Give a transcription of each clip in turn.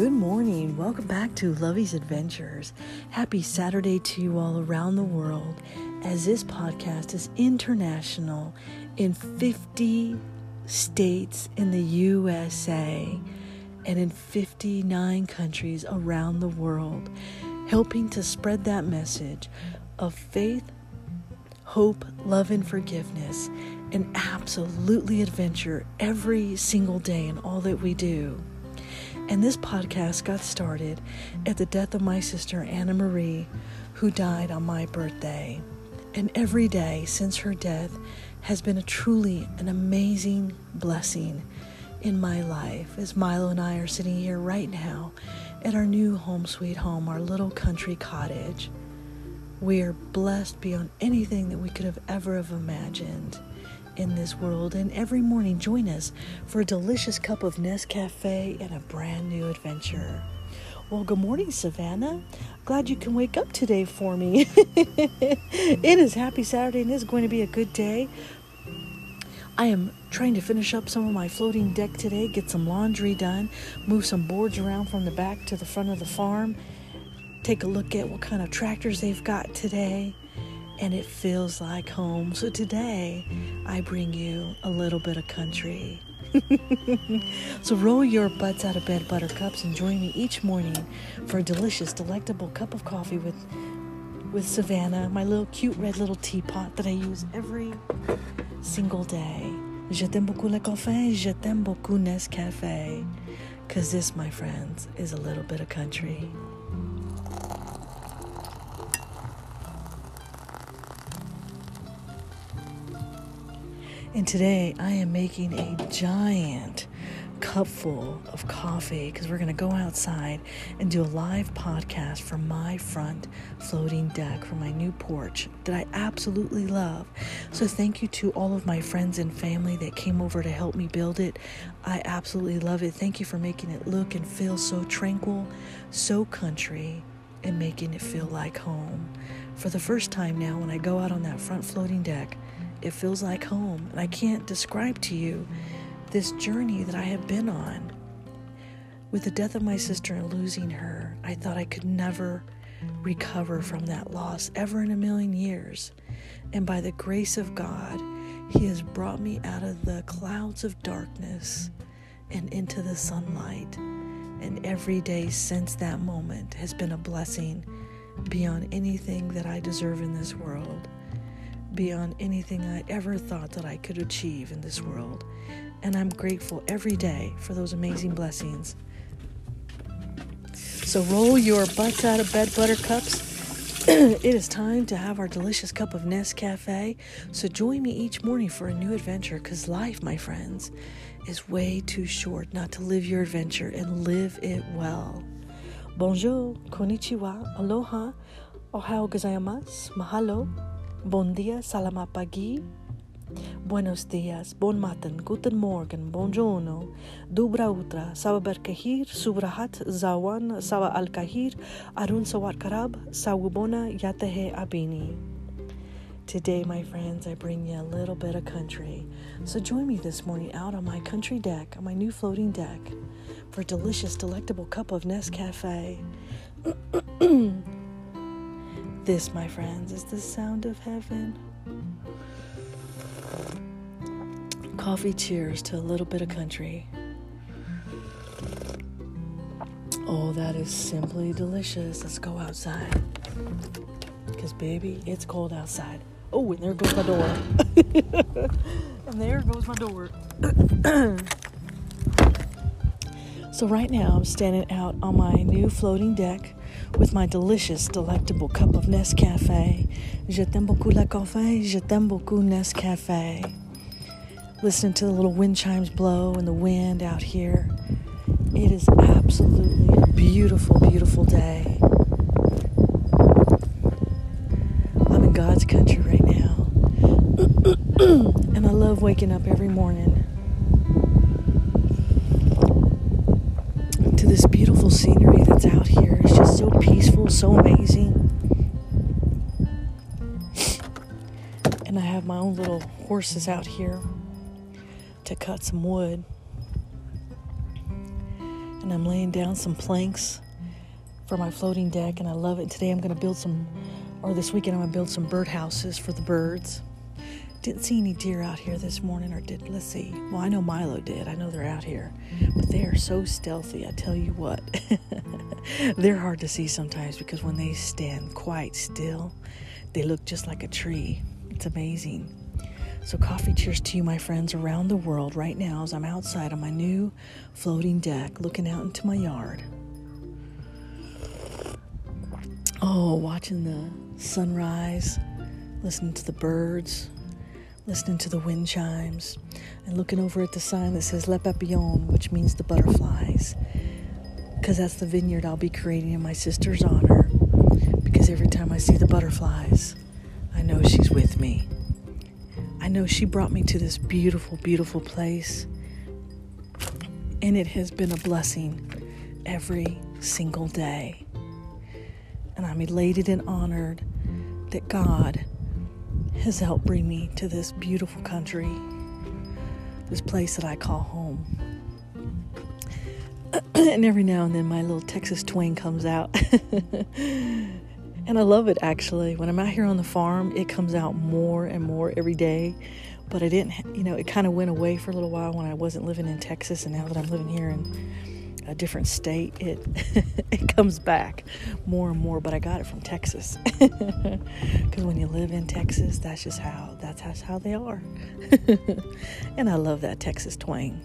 Good morning. Welcome back to Lovey's Adventures. Happy Saturday to you all around the world as this podcast is international in 50 states in the USA and in 59 countries around the world, helping to spread that message of faith, hope, love, and forgiveness, and absolutely adventure every single day in all that we do. And this podcast got started at the death of my sister Anna Marie, who died on my birthday. And every day since her death has been a truly an amazing blessing in my life as Milo and I are sitting here right now at our new home sweet home, our little country cottage. We are blessed beyond anything that we could have ever have imagined in this world. And every morning, join us for a delicious cup of Nescafe and a brand new adventure. Well, good morning, Savannah. Glad you can wake up today for me. it is happy Saturday and it's going to be a good day. I am trying to finish up some of my floating deck today, get some laundry done, move some boards around from the back to the front of the farm, take a look at what kind of tractors they've got today, and it feels like home. So today, I bring you a little bit of country. so roll your butts out of bed, buttercups, and join me each morning for a delicious, delectable cup of coffee with with Savannah, my little cute red little teapot that I use every single day. Je t'aime beaucoup le café, je t'aime beaucoup Nescafe. Because this, my friends, is a little bit of country. And today I am making a giant cupful of coffee because we're going to go outside and do a live podcast from my front floating deck from my new porch that I absolutely love. So, thank you to all of my friends and family that came over to help me build it. I absolutely love it. Thank you for making it look and feel so tranquil, so country, and making it feel like home. For the first time now, when I go out on that front floating deck, it feels like home. And I can't describe to you this journey that I have been on. With the death of my sister and losing her, I thought I could never recover from that loss ever in a million years. And by the grace of God, He has brought me out of the clouds of darkness and into the sunlight. And every day since that moment has been a blessing beyond anything that I deserve in this world beyond anything I ever thought that I could achieve in this world. And I'm grateful every day for those amazing blessings. So roll your butts out of bed, buttercups. it is time to have our delicious cup of Nescafe. So join me each morning for a new adventure because life, my friends, is way too short not to live your adventure and live it well. Bonjour, konnichiwa, aloha, ohio gozaimasu, mahalo, Bon dia, salamat pagi. Buenos dias, bon matin, guten morgen, buongiorno, dubra utra, sawa berkahir, subrahat, zawan, sawa al kahir, arun sawat karab, sawubona yatehe abini. Today, my friends, I bring you a little bit of country. So join me this morning out on my country deck, on my new floating deck, for a delicious, delectable cup of Nescafe. This, my friends, is the sound of heaven. Coffee cheers to a little bit of country. Oh, that is simply delicious. Let's go outside. Because, baby, it's cold outside. Oh, and there goes my door. and there goes my door. so, right now, I'm standing out on my new floating deck with my delicious, delectable cup of Nescafe. Je t'aime beaucoup le café, je t'aime beaucoup Nescafe. Listening to the little wind chimes blow and the wind out here. It is absolutely a beautiful, beautiful day. I'm in God's country right now. and I love waking up every morning this beautiful scenery that's out here. It's just so peaceful, so amazing. And I have my own little horses out here to cut some wood. and I'm laying down some planks for my floating deck, and I love it. Today I'm going to build some, or this weekend I'm going to build some bird houses for the birds. Didn't see any deer out here this morning, or did, let's see. Well, I know Milo did. I know they're out here, but they are so stealthy, I tell you what. they're hard to see sometimes because when they stand quite still, they look just like a tree. It's amazing. So, coffee cheers to you, my friends, around the world right now as I'm outside on my new floating deck looking out into my yard. Oh, watching the sunrise, listening to the birds, listening to the wind chimes, and looking over at the sign that says Le Papillon, which means the butterflies. Because that's the vineyard I'll be creating in my sister's honor. Because every time I see the butterflies, I know she's with me. I know she brought me to this beautiful, beautiful place. And it has been a blessing every single day. And I'm elated and honored that God has helped bring me to this beautiful country, this place that I call home. and every now and then my little Texas twang comes out. And I love it actually. When I'm out here on the farm, it comes out more and more every day. But I didn't, you know, it kind of went away for a little while when I wasn't living in Texas. And now that I'm living here in a different state, it it comes back more and more. But I got it from Texas because when you live in Texas, that's just how that's, that's how they are. and I love that Texas twang.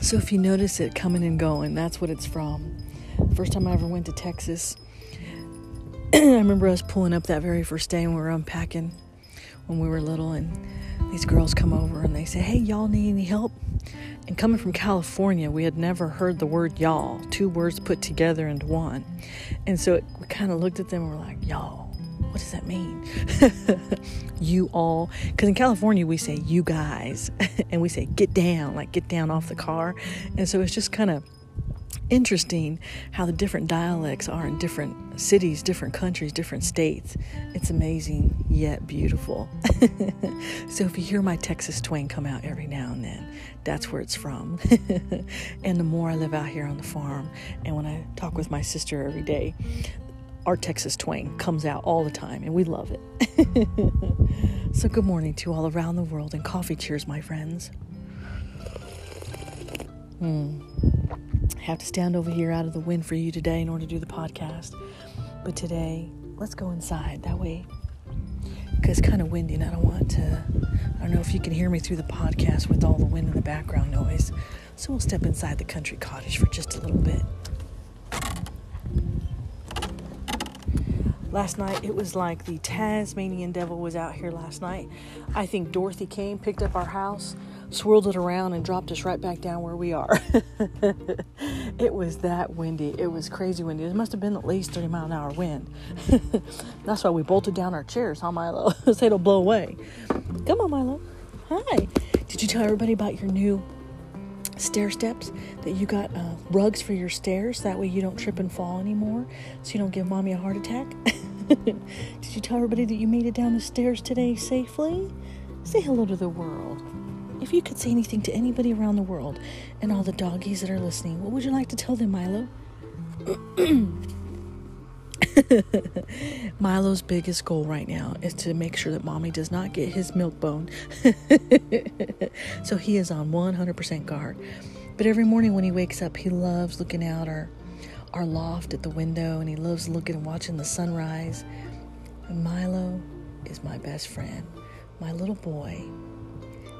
So if you notice it coming and going, that's what it's from. First time I ever went to Texas, I remember us pulling up that very first day when we were unpacking when we were little, and these girls come over and they say, Hey, y'all need any help? And coming from California, we had never heard the word y'all, two words put together into one. And so it, we kind of looked at them and we're like, Y'all, what does that mean? you all. Because in California, we say you guys, and we say get down, like get down off the car. And so it's just kind of interesting how the different dialects are in different cities, different countries, different states. It's amazing yet beautiful. so if you hear my Texas twang come out every now and then, that's where it's from. and the more I live out here on the farm, and when I talk with my sister every day, our Texas twang comes out all the time, and we love it. so, good morning to all around the world, and coffee cheers, my friends. Hmm have to stand over here out of the wind for you today in order to do the podcast. But today, let's go inside. That way, because it's kind of windy and I don't want to. I don't know if you can hear me through the podcast with all the wind and the background noise. So we'll step inside the country cottage for just a little bit. Last night, it was like the Tasmanian devil was out here last night. I think Dorothy came, picked up our house, swirled it around and dropped us right back down where we are. it was that windy. It was crazy windy. It must have been at least 30 mile an hour wind. That's why we bolted down our chairs, huh, Milo? so it'll blow away. Come on, Milo. Hi. Did you tell everybody about your new stair steps that you got uh, rugs for your stairs that way you don't trip and fall anymore so you don't give mommy a heart attack did you tell everybody that you made it down the stairs today safely say hello to the world if you could say anything to anybody around the world and all the doggies that are listening, what would you like to tell them, Milo? Milo's biggest goal right now is to make sure that mommy does not get his milk bone. so he is on 100% guard. But every morning when he wakes up, he loves looking out our our loft at the window and he loves looking and watching the sunrise. And Milo is my best friend, my little boy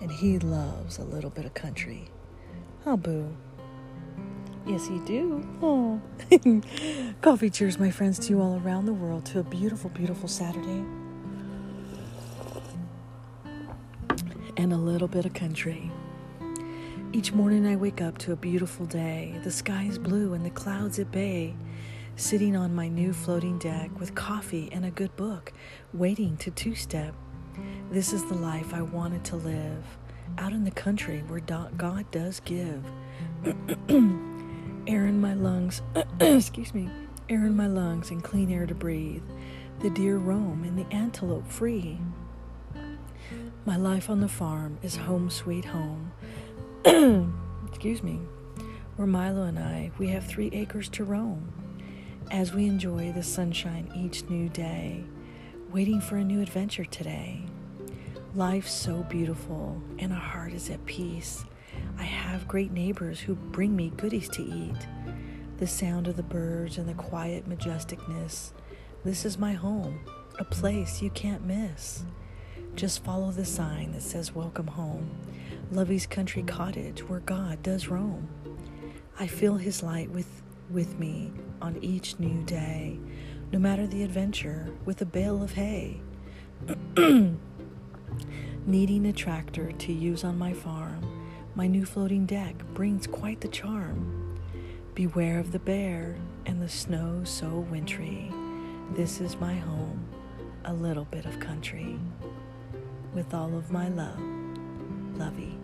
and he loves a little bit of country. Huh, Boo? Yes, you do. Oh. Coffee cheers, my friends, to you all around the world to a beautiful, beautiful Saturday. And a little bit of country. Each morning I wake up to a beautiful day. The sky is blue and the clouds at bay. Sitting on my new floating deck with coffee and a good book, waiting to two step. This is the life I wanted to live out in the country where God does give. air in my lungs, excuse me, air in my lungs and clean air to breathe. The deer roam and the antelope free. My life on the farm is home sweet home. excuse me, where Milo and I, we have three acres to roam as we enjoy the sunshine each new day, waiting for a new adventure today. Life's so beautiful and our heart is at peace. I have great neighbors who bring me goodies to eat. The sound of the birds and the quiet majesticness. This is my home, a place you can't miss. Just follow the sign that says Welcome Home, Lovey's Country Cottage, where God does roam. I feel His light with, with me on each new day, no matter the adventure, with a bale of hay. Needing a tractor to use on my farm, my new floating deck brings quite the charm. Beware of the bear and the snow so wintry. This is my home, a little bit of country. With all of my love, Lovey.